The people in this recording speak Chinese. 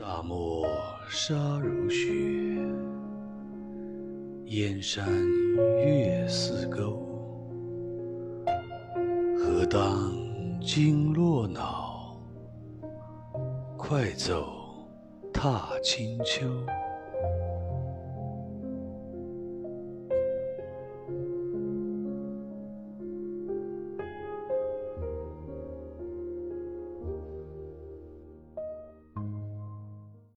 大漠沙如雪燕山月似钩何当金络脑？快走踏清秋